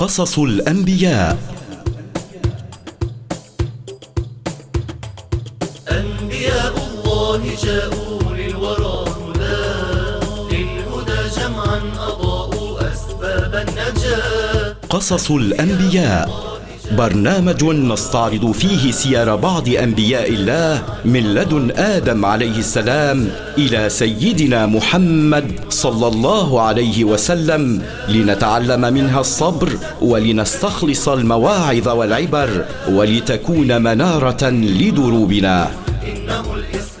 قصص الأنبياء. أنبياء الله جاءوا للورى هدى. للهدى جمعا أضاءوا أسباب النجاة قصص الأنبياء. برنامج نستعرض فيه سير بعض أنبياء الله من لدن آدم عليه السلام إلى سيدنا محمد صلى الله عليه وسلم لنتعلم منها الصبر ولنستخلص المواعظ والعبر ولتكون منارة لدروبنا. إنه الإسلام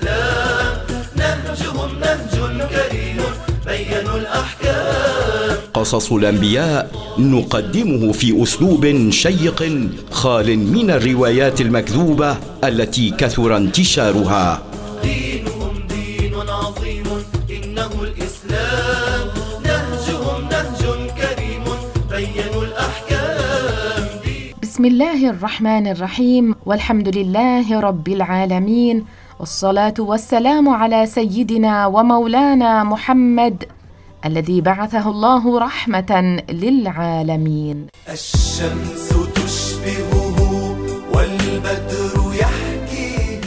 قصص الأنبياء نقدمه في أسلوب شيق خال من الروايات المكذوبة التي كثر انتشارها. دينهم دين عظيم إنه الإسلام. نهجهم نهج كريم بينوا الأحكام. دين بسم الله الرحمن الرحيم والحمد لله رب العالمين والصلاة والسلام على سيدنا ومولانا محمد الذي بعثه الله رحمة للعالمين. الشمس تشبهه والبدر يحكيه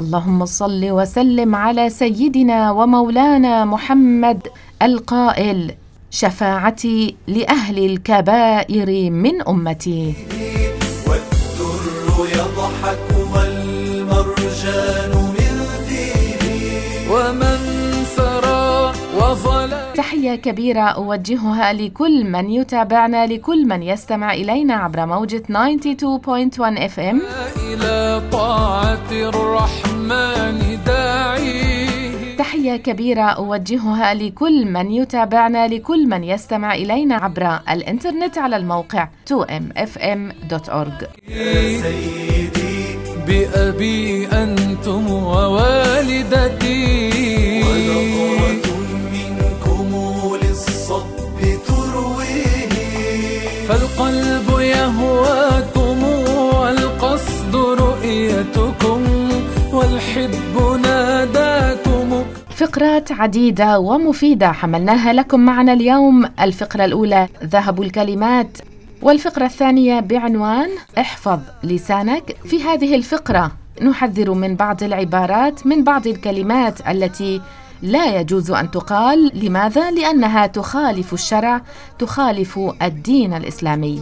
اللهم صل وسلم على سيدنا ومولانا محمد القائل شفاعتي لأهل الكبائر من أمتي. والدر يضحك والمرجان من ومن سرى وظلم تحيه كبيرة أوجهها لكل من يتابعنا لكل من يستمع إلينا عبر موجة 92.1 اف ام إلى طاعة الرحمن داعيه تحية كبيرة أوجهها لكل من يتابعنا لكل من يستمع إلينا عبر الإنترنت على الموقع 2mfm.org سيدي بأبي أنتم ووالدتي. فالقلب يهواكم والقصد رؤيتكم والحب ناداكم. فقرات عديدة ومفيدة حملناها لكم معنا اليوم. الفقرة الأولى ذهب الكلمات. والفقرة الثانية بعنوان احفظ لسانك. في هذه الفقرة نحذر من بعض العبارات من بعض الكلمات التي لا يجوز أن تقال. لماذا؟ لأنها تخالف الشرع تخالف الدين الإسلامي.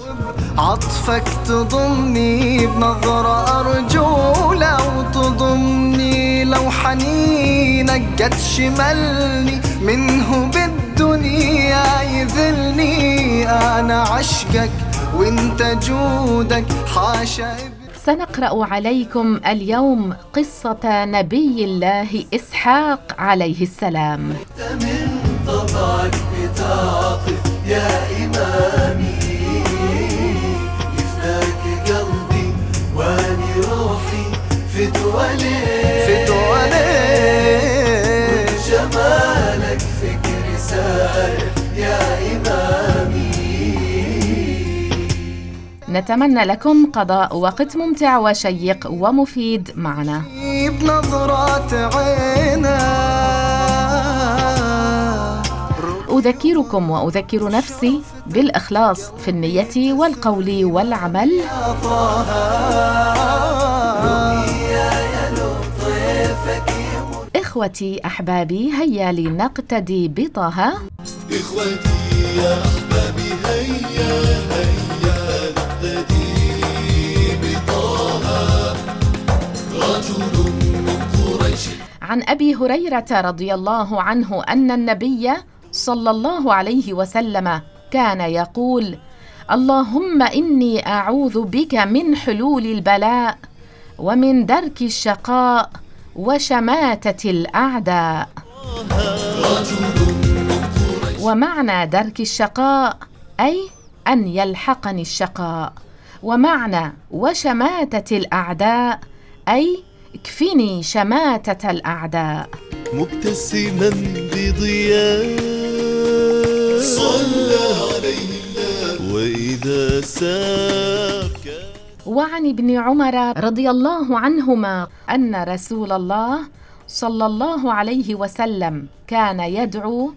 عطفك تضمني بنظرة أرجو لو تضمني. لو حنينك جت شملني منه بالدنيا يذلني. أنا عشقك وأنت جودك حاشا سنقرأ عليكم اليوم قصة نبي الله إسحاق عليه السلام. نتمنى لكم قضاء وقت ممتع وشيق ومفيد معنا. عينك أذكركم وأذكر نفسي بالإخلاص في النية والقول والعمل. إخوتي أحبابي هيا لنقتدي بطه. إخوتي يا أحبابي هيا هيا. رجل من قريش عن أبي هريرة رضي الله عنه أن النبي صلى الله عليه وسلم كان يقول اللهم إني أعوذ بك من حلول البلاء ومن درك الشقاء وشماتة الأعداء. ومعنى درك الشقاء أي أن يلحقني الشقاء. ومعنى وشماتة الأعداء أي اكفني شماتة الأعداء. مبتسما بضياء. صلى عليه الله وإذا ساك. وعن ابن عمر رضي الله عنهما أن رسول الله صلى الله عليه وسلم كان يدعو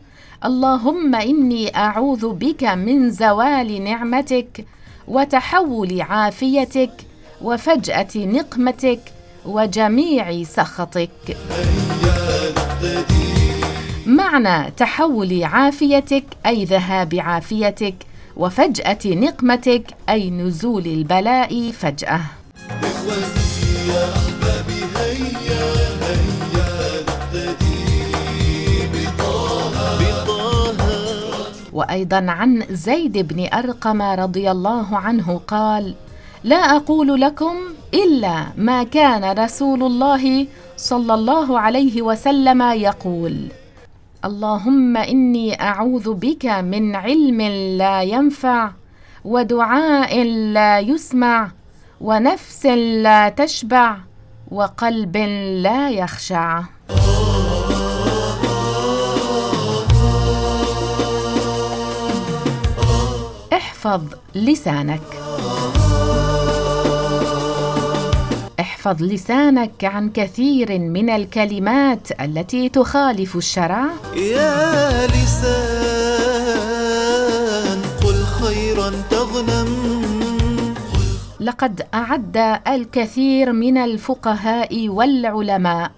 اللهم إني أعوذ بك من زوال نعمتك وتحول عافيتك وفجأة نقمتك وجميع سخطك. معنى تحول عافيتك أي ذهاب عافيتك وفجأة نقمتك أي نزول البلاء بطه وأيضا عن زيد بن أرقم رضي الله عنه قال لا أقول لكم إلا ما كان رسول الله صلى الله عليه وسلم يقول اللهم إني أعوذ بك من علم لا ينفع ودعاء لا يسمع ونفس لا تشبع وقلب لا يخشع. احفظ لسانك. احفظ لسانك عن كثير من الكلمات التي تخالف الشرع. يا لسان قل خيرا تغنم. لقد أعد الكثير من الفقهاء والعلماء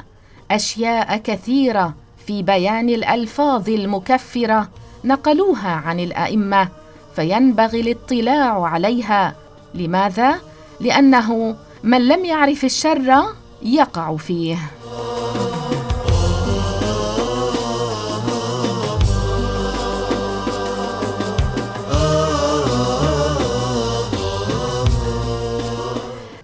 أشياء كثيرة في بيان الألفاظ المكفرة نقلوها عن الأئمة فينبغي الاطلاع عليها. لماذا؟ لأنه من لم يعرف الشر يقع فيه.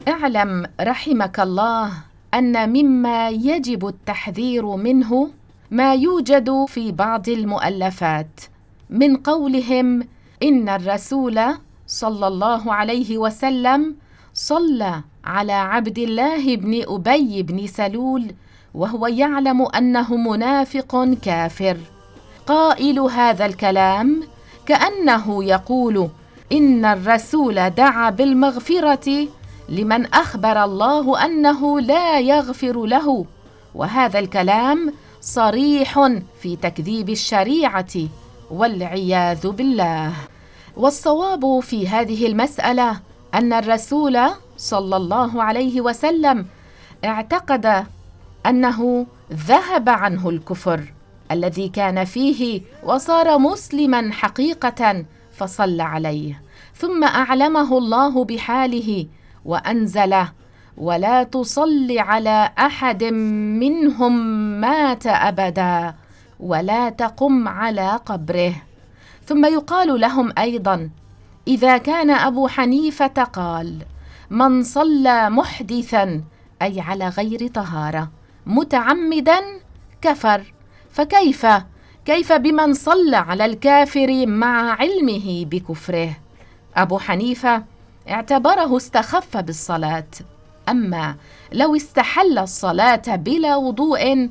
اعلم رحمك الله أن مما يجب التحذير منه ما يوجد في بعض المؤلفات من قولهم إن الرسول صلى الله عليه وسلم صلى على عبد الله بن أبي بن سلول وهو يعلم أنه منافق كافر. قائل هذا الكلام كأنه يقول إن الرسول دعا بالمغفرة لمن أخبر الله أنه لا يغفر له. وهذا الكلام صريح في تكذيب الشريعة والعياذ بالله. والصواب في هذه المسألة أن الرسول صلى الله عليه وسلم اعتقد أنه ذهب عنه الكفر الذي كان فيه وصار مسلما حقيقة فصلى عليه. ثم أعلمه الله بحاله وانزله ولا تصل على أحد منهم مات أبدا ولا تقم على قبره. ثم يقال لهم أيضا إذا كان أبو حنيفة قال من صلى محدثا أي على غير طهارة. متعمدا كفر. فكيف؟ كيف بمن صلى على الكافر مع علمه بكفره؟ أبو حنيفة اعتبره استخف بالصلاة. أما لو استحل الصلاة بلا وضوء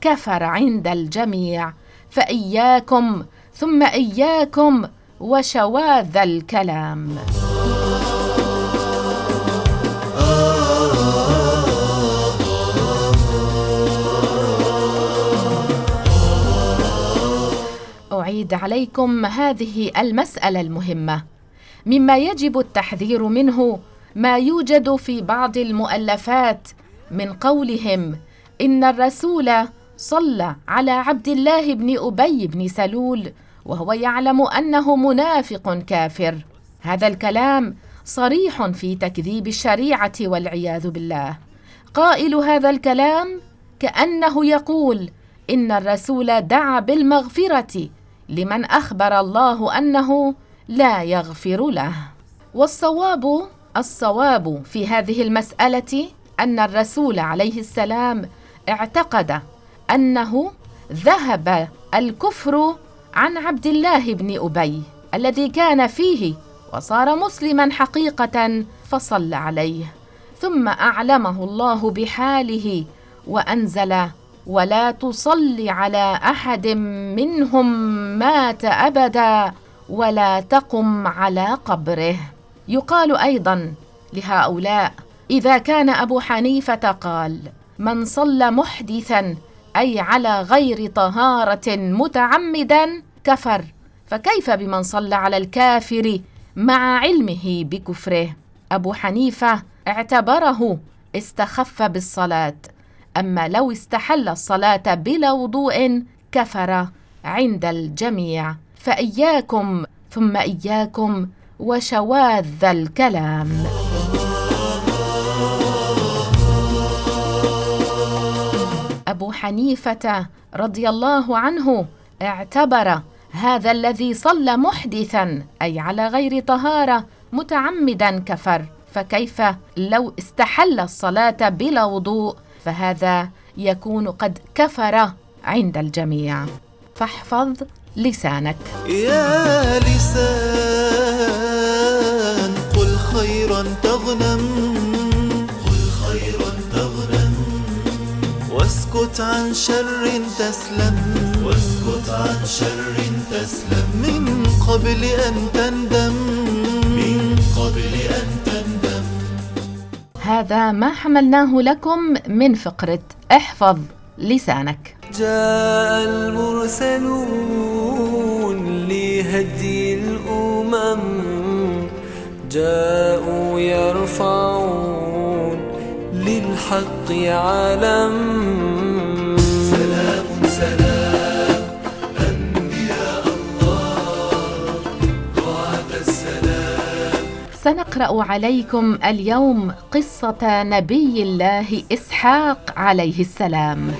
كفر عند الجميع. فإياكم ثم إياكم وشواذ الكلام. اعيد عليكم هذه المسألة المهمة. مما يجب التحذير منه ما يوجد في بعض المؤلفات من قولهم إن الرسول صلى على عبد الله بن أبي بن سلول وهو يعلم أنه منافق كافر. هذا الكلام صريح في تكذيب الشريعة والعياذ بالله. قائل هذا الكلام كأنه يقول إن الرسول دعا بالمغفرة لمن أخبر الله أنه لا يغفر له. والصواب الصواب في هذه المسألة أن الرسول عليه السلام اعتقد أنه ذهب الكفر عن عبد الله بن أبي الذي كان فيه وصار مسلما حقيقة فصلى عليه ثم أعلمه الله بحاله وأنزل ولا تصل على أحد منهم مات أبدا ولا تقم على قبره. يقال أيضا لهؤلاء إذا كان أبو حنيفة قال من صلى محدثا أي على غير طهارة متعمدا كفر. فكيف بمن صلى على الكافر مع علمه بكفره؟ أبو حنيفة اعتبره استخف بالصلاة. أما لو استحل الصلاة بلا وضوء كفر عند الجميع. فإياكم ثم إياكم وشواذ الكلام. أبو حنيفة رضي الله عنه اعتبر هذا الذي صلى محدثا أي على غير طهارة متعمدا كفر. فكيف لو استحل الصلاة بلا وضوء فهذا يكون قد كفر عند الجميع. فاحفظ لسانك. يا لسان قل خيرا تغنم. قل خيرا تغنم. واسكت عن شر تسلم. واسكت عن شر تسلم. من قبل أن تندم. من قبل أن تندم. هذا ما حملناه لكم من فقرة احفظ لسانك. جاء المرسلون لهدي الأمم. جاءوا يرفعون للحق علم. سنقرأ عليكم اليوم قصة نبي الله إسحاق عليه السلام.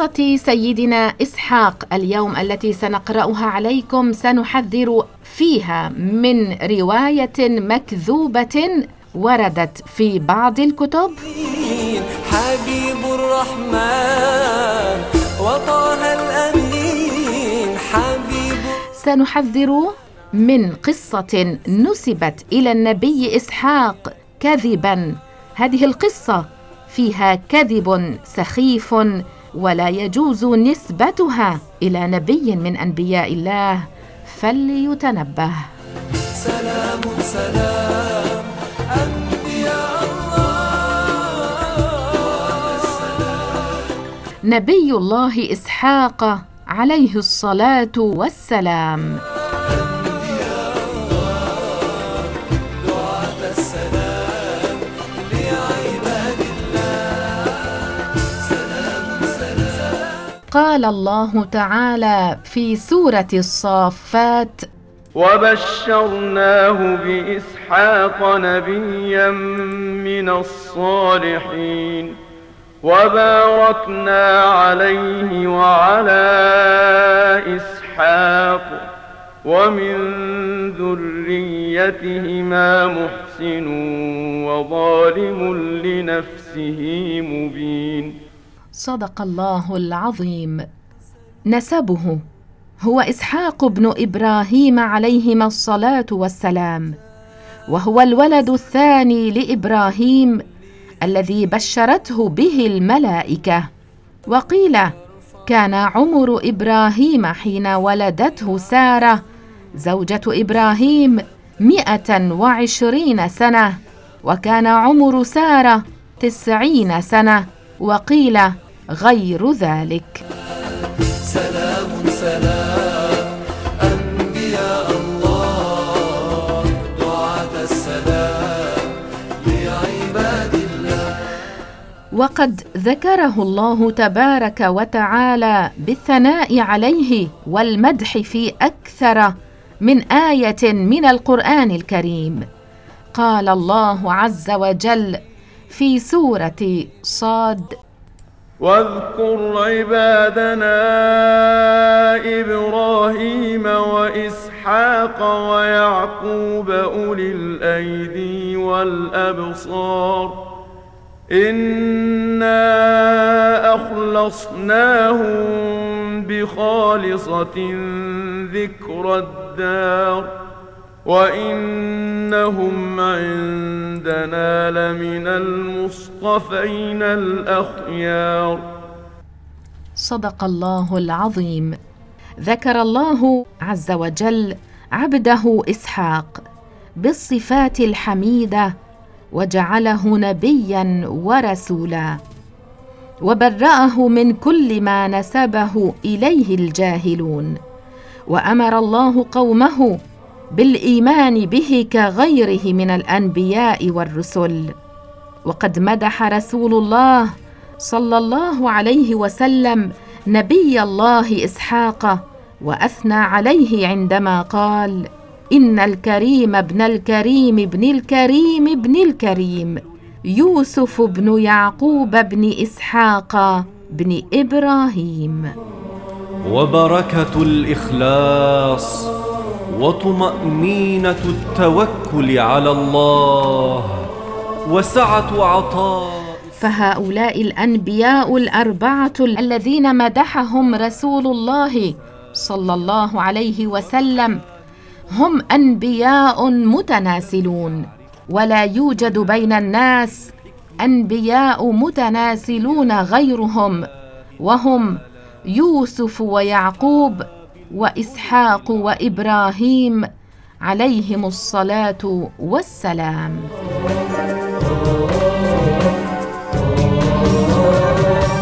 قصة سيدنا إسحاق اليوم التي سنقرأها عليكم سنحذر فيها من رواية مكذوبة وردت في بعض الكتب. حبيب الرحمن وطه الأمين حبيب سنحذر من قصة نسبت إلى النبي إسحاق كذبا. هذه القصة فيها كذب سخيف ولا يجوز نسبتها إلى نبي من أنبياء الله. فليتنبه. سلام سلام. أنبياء الله. نبي الله إسحاق عليه الصلاة والسلام. قال الله تعالى في سورة الصافات وبشرناه بإسحاق نبيا من الصالحين وباركنا عليه وعلى إسحاق ومن ذريتهما محسن وظالم لنفسه مبين. صدق الله العظيم. نسبه هو إسحاق بن إبراهيم عليهما الصلاة والسلام وهو الولد الثاني لإبراهيم الذي بشرته به الملائكة. وقيل كان عمر إبراهيم حين ولدته سارة زوجة إبراهيم مئة وعشرين سنة وكان عمر سارة تسعين سنة. وقيل غير ذلك. سلام سلام أنبياء الله. دعاة السلام لعباد الله. وقد ذكره الله تبارك وتعالى بالثناء عليه والمدح في أكثر من آية من القرآن الكريم. قال الله عز وجل في سورة صاد. واذكر عبادنا إبراهيم وإسحاق ويعقوب أولي الأيدي والأبصار. إنا أخلصناهم بخالصة ذكر الدار. وإنهم عندنا لمن المصطفين الأخيار. صدق الله العظيم. ذكر الله عز وجل عبده إسحاق بالصفات الحميدة وجعله نبيا ورسولا وبرأه من كل ما نسبه إليه الجاهلون وأمر الله قومه بالإيمان به كغيره من الأنبياء والرسل. وقد مدح رسول الله صلى الله عليه وسلم نبي الله إسحاق وأثنى عليه عندما قال إن الكريم ابن الكريم ابن الكريم ابن الكريم يوسف بن يعقوب بن إسحاق بن إبراهيم. وبركة الإخلاص. وطمأنينة التوكل على الله وسعة عطاء فهؤلاء الأنبياء الأربعة الذين مدحهم رسول الله صلى الله عليه وسلم هم أنبياء متناسلون. ولا يوجد بين الناس أنبياء متناسلون غيرهم وهم يوسف ويعقوب وإسحاق وإبراهيم عليهم الصلاة والسلام.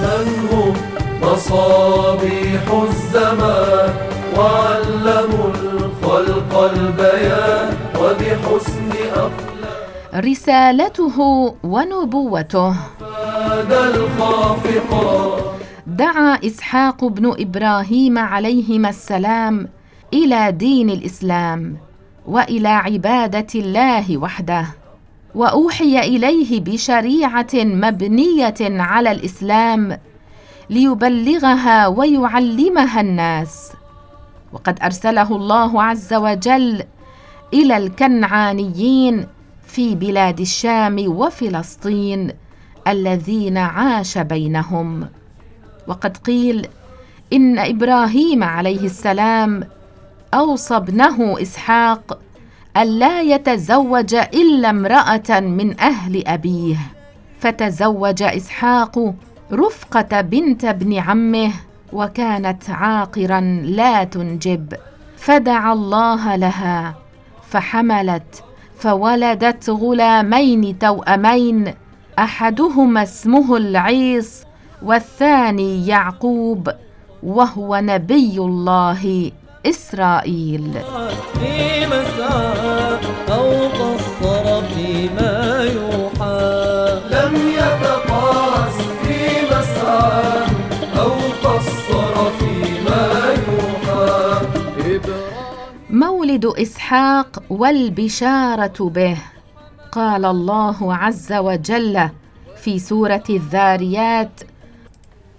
من هم مصابيح الزمان وعلموا الخلق البيان وبحسن أخلاق رسالته ونبوته. الخافقات دعا إسحاق بن إبراهيم عليهما السلام إلى دين الإسلام وإلى عبادة الله وحده وأوحي إليه بشريعة مبنية على الإسلام ليبلغها ويعلمها الناس وقد أرسله الله عز وجل إلى الكنعانيين في بلاد الشام وفلسطين الذين عاش بينهم. وقد قيل إن إبراهيم عليه السلام أوصى ابنه إسحاق الا يتزوج إلا امرأة من أهل أبيه فتزوج إسحاق رفقة بنت ابن عمه وكانت عاقرا لا تنجب فدعا الله لها فحملت فولدت غلامين توأمين أحدهما اسمه العيص والثاني يعقوب وهو نبي الله إسرائيل. في أو قصر فيما يوحى. لم يتقاس في أو قصر فيما يوحى. مولد إسحاق والبشارة به قال الله عز وجل في سورة الذاريات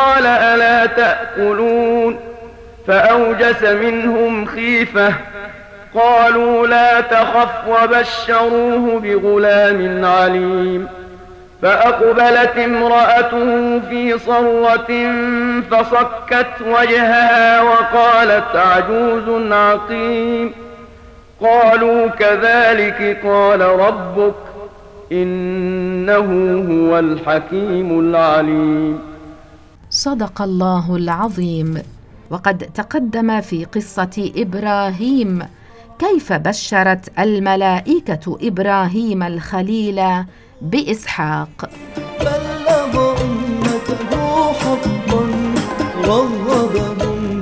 قال ألا تأكلون؟ فأوجس منهم خيفة. قالوا لا تخف وبشروه بغلام عليم. فأقبلت امرأته في صرة فصكت وجهها وقالت عجوز عقيم. قالوا كذلك قال ربك إنه هو الحكيم العليم. صدق الله العظيم. وقد تقدم في قصة إبراهيم كيف بشرت الملائكة إبراهيم الخليل بإسحاق. بلغ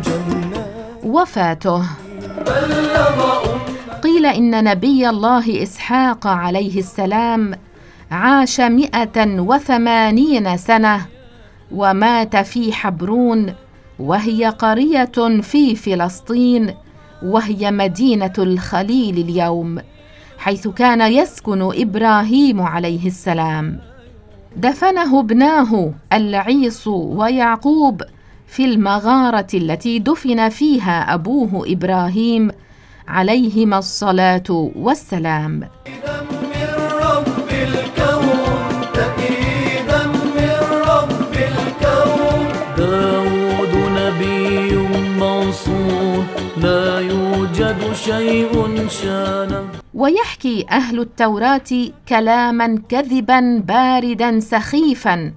جنات. وفاته. قيل إن نبي الله إسحاق عليه السلام عاش مئة وثمانين سنة. ومات في حبرون وهي قرية في فلسطين وهي مدينة الخليل اليوم حيث كان يسكن إبراهيم عليه السلام. دفنه ابناه العيص ويعقوب في المغارة التي دفن فيها أبوه إبراهيم عليهما الصلاة والسلام. يوجد شيء شانه. ويحكي أهل التوراة كلاما كذبا باردا سخيفا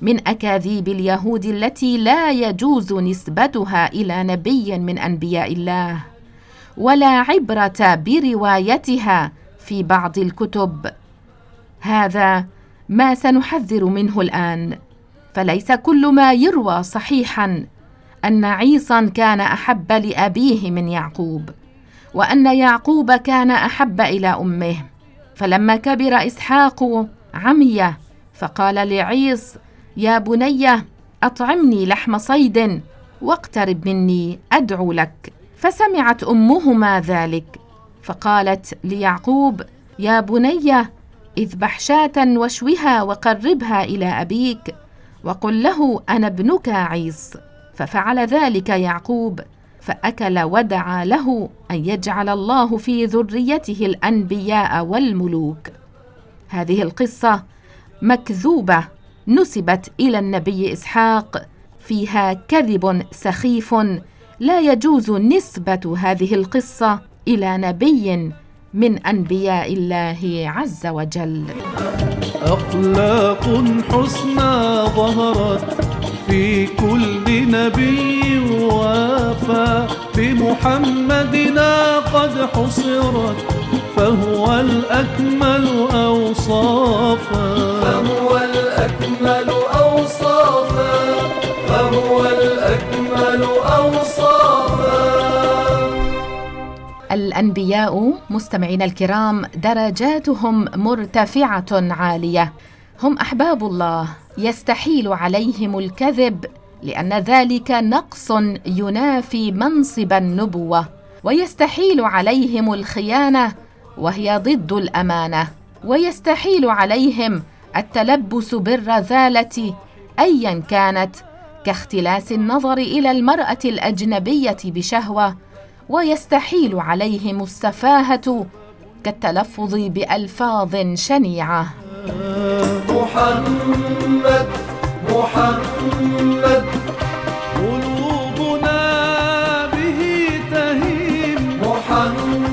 من أكاذيب اليهود التي لا يجوز نسبتها إلى نبي من أنبياء الله ولا عبرة بروايتها في بعض الكتب. هذا ما سنحذر منه الآن. فليس كل ما يروى صحيحا أن عيسى كان أحب لأبيه من يعقوب. وأن يعقوب كان أحب إلى أمه. فلما كبر إسحاق عمي فقال لعيص يا بني أطعمني لحم صيد واقترب مني أدعو لك. فسمعت أمهما ذلك فقالت ليعقوب يا بني اذبح شاه واشوها وقربها إلى أبيك وقل له أنا ابنك عيص ففعل ذلك يعقوب فأكل ودعا له أن يجعل الله في ذريته الأنبياء والملوك. هذه القصة مكذوبة نسبت إلى النبي إسحاق فيها كذب سخيف لا يجوز نسبة هذه القصة إلى نبي من أنبياء الله عز وجل. أخلاق حسنى ظهرت في كل نبي. وافى بمحمدنا قد حصرت فهو الأكمل أوصافا. فهو الأكمل أوصافا فهو الأكمل أوصافا. الأنبياء مستمعينا الكرام درجاتهم مرتفعة عالية. هم أحباب الله يستحيل عليهم الكذب. لأن ذلك نقص ينافي منصب النبوة ويستحيل عليهم الخيانة وهي ضد الأمانة ويستحيل عليهم التلبس بالرذاله ايا كانت كاختلاس النظر إلى المرأة الأجنبية بشهوة ويستحيل عليهم السفاهة كالتلفظ بألفاظ شنيعة. محمد محمد. قلوبنا به تهيم. محمد.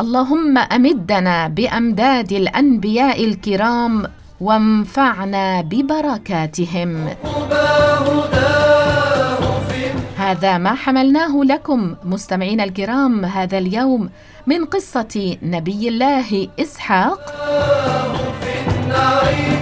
اللهم أمدنا بأمداد الأنبياء الكرام وانفعنا ببركاتهم. هداه في هذا ما حملناه لكم مستمعينا الكرام هذا اليوم من قصة نبي الله إسحاق. النعيم.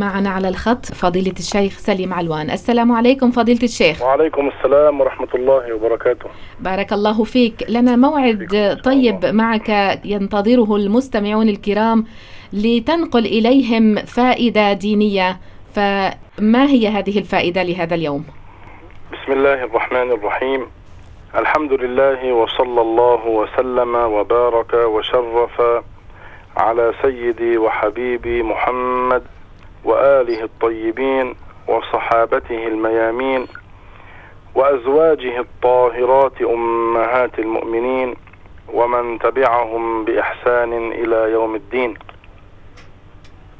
معنا على الخط فضيلة الشيخ سليم علوان. السلام عليكم فضيلة الشيخ. وعليكم السلام ورحمة الله وبركاته. بارك الله فيك. لنا موعد طيب معك ينتظره المستمعون الكرام لتنقل إليهم فائدة دينية. فما هي هذه الفائدة لهذا اليوم؟ بسم الله الرحمن الرحيم. الحمد لله وصلى الله وسلم وبارك وشرف على سيدي وحبيبي محمد وآله الطيبين وصحابته الميامين وأزواجه الطاهرات أمهات المؤمنين ومن تبعهم بإحسان إلى يوم الدين.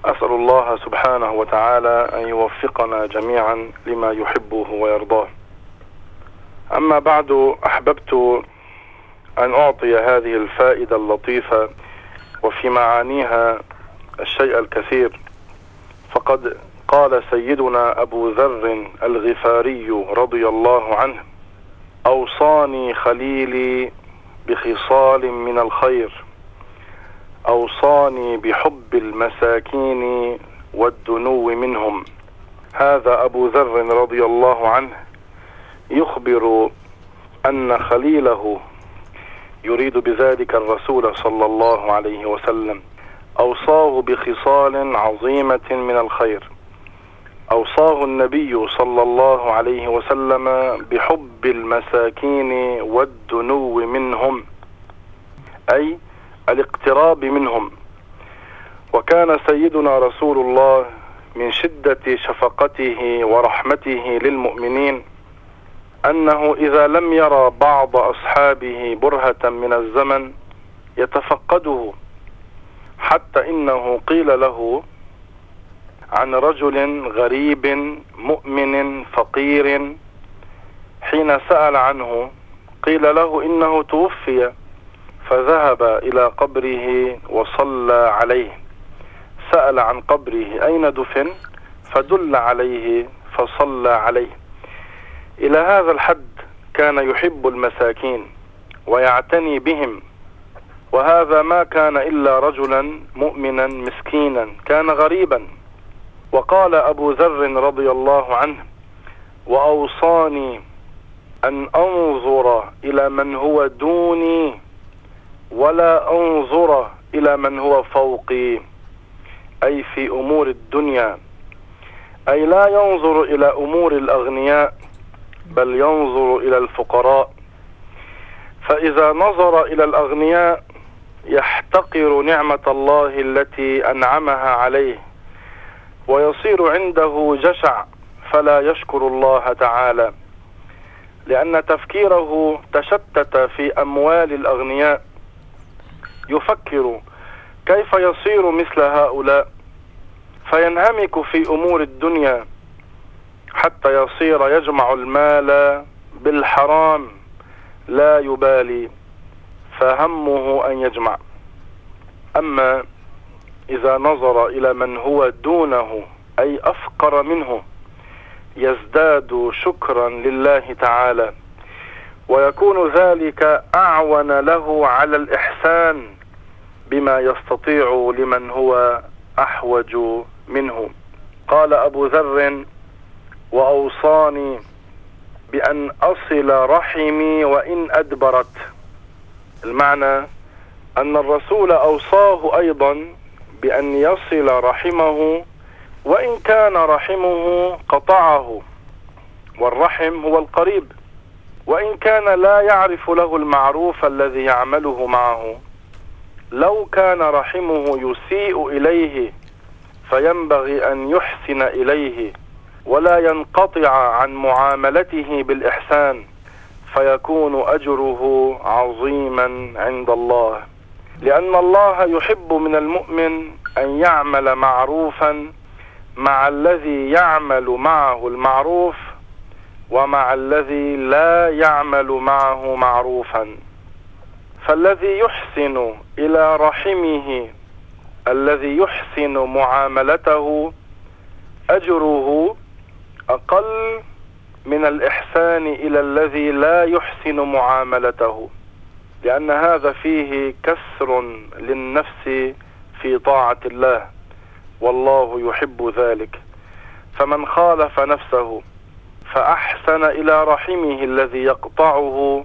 أسأل الله سبحانه وتعالى أن يوفقنا جميعا لما يحبه ويرضاه. أما بعد أحببت أن أعطي هذه الفائدة اللطيفة وفي معانيها الشيء الكثير. فقد قال سيدنا أبو ذر الغفاري رضي الله عنه أوصاني خليلي بخصال من الخير أوصاني بحب المساكين والدنو منهم. هذا أبو ذر رضي الله عنه يخبر أن خليله يريد بذلك الرسول صلى الله عليه وسلم. أوصاه بخصال عظيمة من الخير. أوصاه النبي صلى الله عليه وسلم بحب المساكين والدنو منهم أي الاقتراب منهم. وكان سيدنا رسول الله من شدة شفقته ورحمته للمؤمنين أنه إذا لم يرى بعض أصحابه برهة من الزمن يتفقده. حتى إنه قيل له عن رجل غريب مؤمن فقير حين سأل عنه قيل له إنه توفي فذهب إلى قبره وصلى عليه. سأل عن قبره أين دفن؟ فدل عليه فصلى عليه. إلى هذا الحد كان يحب المساكين ويعتني بهم. وهذا ما كان إلا رجلا مؤمنا مسكينا كان غريبا. وقال أبو ذر رضي الله عنه وأوصاني أن أنظر إلى من هو دوني ولا أنظر إلى من هو فوقي. أي في أمور الدنيا. أي لا ينظر إلى أمور الأغنياء بل ينظر إلى الفقراء. فإذا نظر إلى الأغنياء يحتقر نعمة الله التي أنعمها عليه ويصير عنده جشع فلا يشكر الله تعالى لأن تفكيره تشتت في أموال الأغنياء. يفكر كيف يصير مثل هؤلاء فينهمك في أمور الدنيا حتى يصير يجمع المال بالحرام لا يبالي. فهمه أن يجمع. أما إذا نظر إلى من هو دونه أي أفقر منه يزداد شكرا لله تعالى ويكون ذلك أعون له على الإحسان بما يستطيع لمن هو أحوج منه. قال أبو ذر وأوصاني بأن أصل رحمي وإن أدبرت. المعنى أن الرسول أوصاه أيضا بأن يصل رحمه وإن كان رحمه قطعه والرحم هو القريب وإن كان لا يعرف له المعروف الذي يعمله معه. لو كان رحمه يسيء إليه فينبغي أن يحسن إليه ولا ينقطع عن معاملته بالإحسان. فيكون أجره عظيما عند الله. لأن الله يحب من المؤمن أن يعمل معروفا مع الذي يعمل معه المعروف ومع الذي لا يعمل معه معروفا. فالذي يحسن إلى رحمه الذي يحسن معاملته أجره أقل من الإحسان إلى الذي لا يحسن معاملته لأن هذا فيه كسر للنفس في طاعة الله والله يحب ذلك. فمن خالف نفسه فأحسن إلى رحمه الذي يقطعه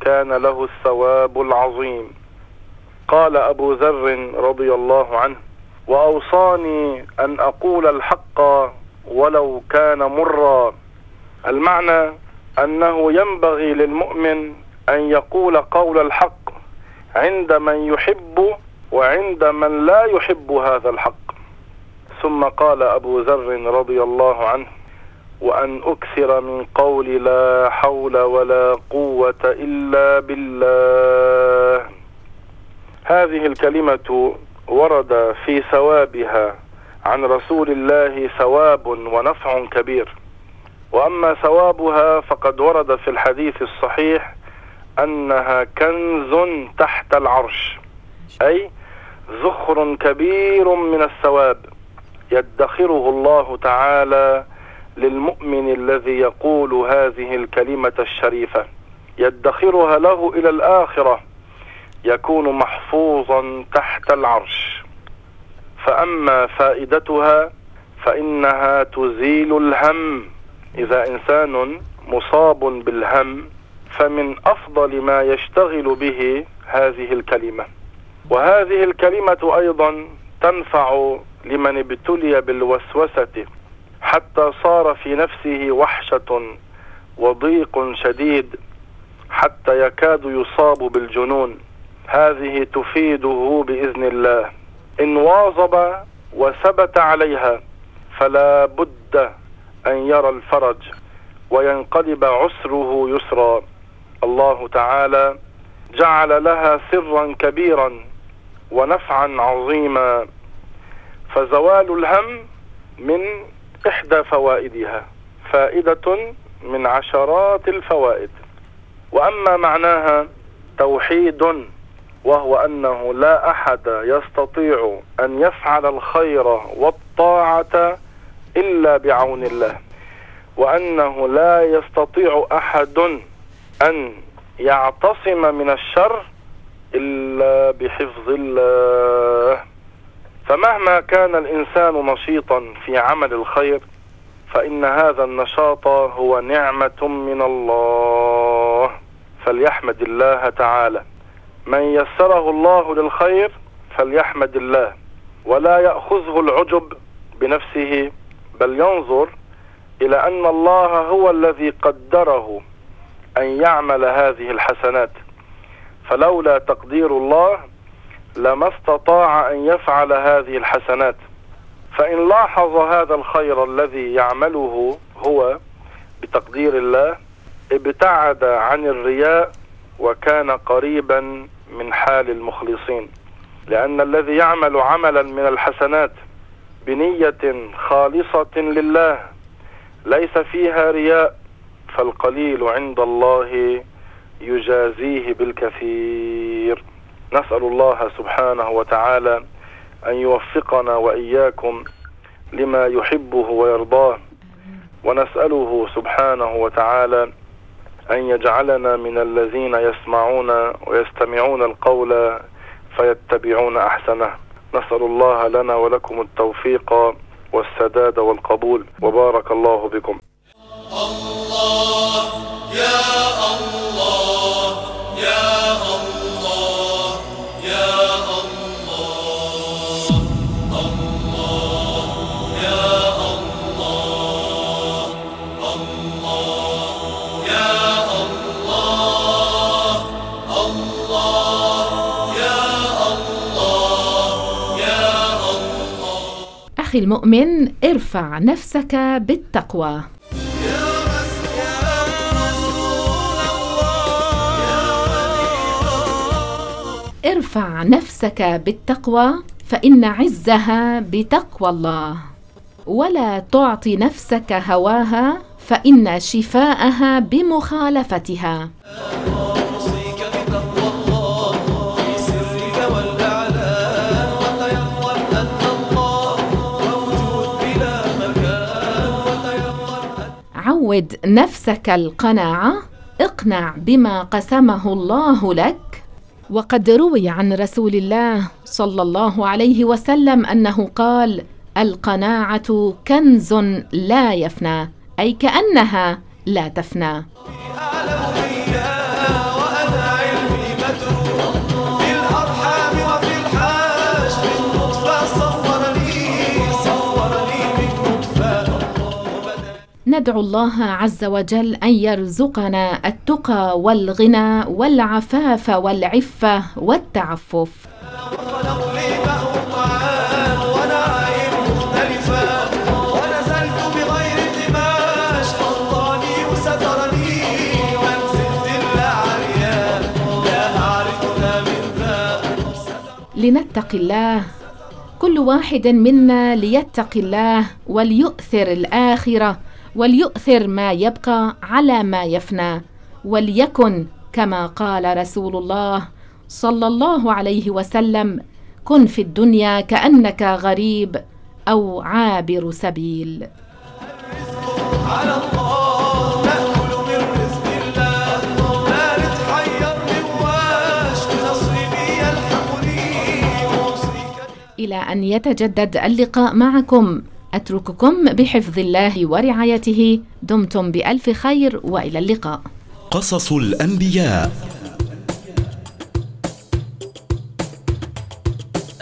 كان له الثواب العظيم. قال أبو ذر رضي الله عنه وأوصاني أن أقول الحق ولو كان مرا. المعنى أنه ينبغي للمؤمن أن يقول قول الحق عند من يحب وعند من لا يحب هذا الحق. ثم قال أبو ذر رضي الله عنه وأن أكثر من قول لا حول ولا قوة إلا بالله. هذه الكلمة ورد في ثوابها عن رسول الله ثواب ونفع كبير. وأما ثوابها فقد ورد في الحديث الصحيح أنها كنز تحت العرش أي زخر كبير من الثواب يدخره الله تعالى للمؤمن الذي يقول هذه الكلمة الشريفة. يدخرها له إلى الآخرة يكون محفوظا تحت العرش. فأما فائدتها فإنها تزيل الهم. إذا إنسان مصاب بالهم فمن أفضل ما يشتغل به هذه الكلمة. وهذه الكلمة أيضا تنفع لمن ابتلي بالوسوسة حتى صار في نفسه وحشة وضيق شديد حتى يكاد يصاب بالجنون. هذه تفيده بإذن الله. إن واظب وثبت عليها فلا بد أن يرى الفرج وينقلب عسره يسرا. الله تعالى جعل لها سرا كبيرا ونفعا عظيما. فزوال الهم من إحدى فوائدها فائدة من عشرات الفوائد. وأما معناها توحيد وهو أنه لا أحد يستطيع أن يفعل الخير والطاعة إلا بعون الله وأنه لا يستطيع أحد أن يعتصم من الشر إلا بحفظ الله. فمهما كان الإنسان نشيطا في عمل الخير فإن هذا النشاط هو نعمة من الله. فليحمد الله تعالى. من يسره الله للخير فليحمد الله ولا يأخذه العجب بنفسه. بل ينظر إلى أن الله هو الذي قدره أن يعمل هذه الحسنات. فلولا تقدير الله لما استطاع أن يفعل هذه الحسنات. فإن لاحظ هذا الخير الذي يعمله هو بتقدير الله ابتعد عن الرياء وكان قريبا من حال المخلصين. لأن الذي يعمل عملا من الحسنات بنية خالصة لله ليس فيها رياء فالقليل عند الله يجازيه بالكثير. نسأل الله سبحانه وتعالى أن يوفقنا وإياكم لما يحبه ويرضاه. ونسأله سبحانه وتعالى أن يجعلنا من الذين يسمعون ويستمعون القول فيتبعون أحسنه. نسأل الله لنا ولكم التوفيق والسداد والقبول. وبارك الله بكم الله يا الله يا الله يا الله. أخي المؤمن ارفع نفسك بالتقوى. ارفع نفسك بالتقوى فإن عزها بتقوى الله. ولا تعطي نفسك هواها فإن شفاءها بمخالفتها. أوصيك عود نفسك القناعة اقنع بما قسمه الله لك. وقد روي عن رسول الله صلى الله عليه وسلم أنه قال القناعة كنز لا يفنى أي كأنها لا تفنى. ندعو الله عز وجل أن يرزقنا التقى والغنى والعفاف والعفة والتعفف. لنتقي الله كل واحد منا ليتقي الله وليؤثر الآخرة. وليؤثر ما يبقى على ما يفنى وليكن كما قال رسول الله صلى الله عليه وسلم كن في الدنيا كأنك غريب أو عابر سبيل على الله إلى أن يتجدد اللقاء معكم. أترككم بحفظ الله ورعايته. دمتم بألف خير وإلى اللقاء. قصص الأنبياء.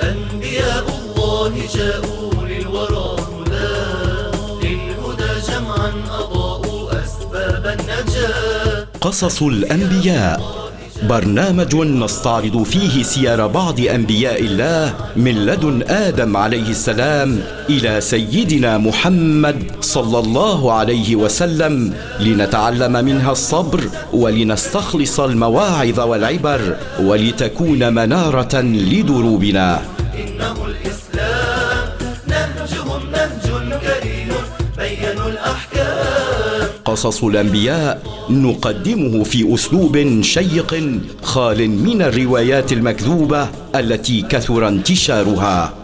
أنبياء الله جاءوا للورى هدى. للهدى معا أضاءوا أسباب النجاة. قصص الأنبياء. برنامج نستعرض فيه سير بعض أنبياء الله من لدن آدم عليه السلام إلى سيدنا محمد صلى الله عليه وسلم لنتعلم منها الصبر ولنستخلص المواعظ والعبر ولتكون منارة لدروبنا. إنه الإسلام قصص الأنبياء نقدمه في أسلوب شيق خال من الروايات المكذوبة التي كثر انتشارها.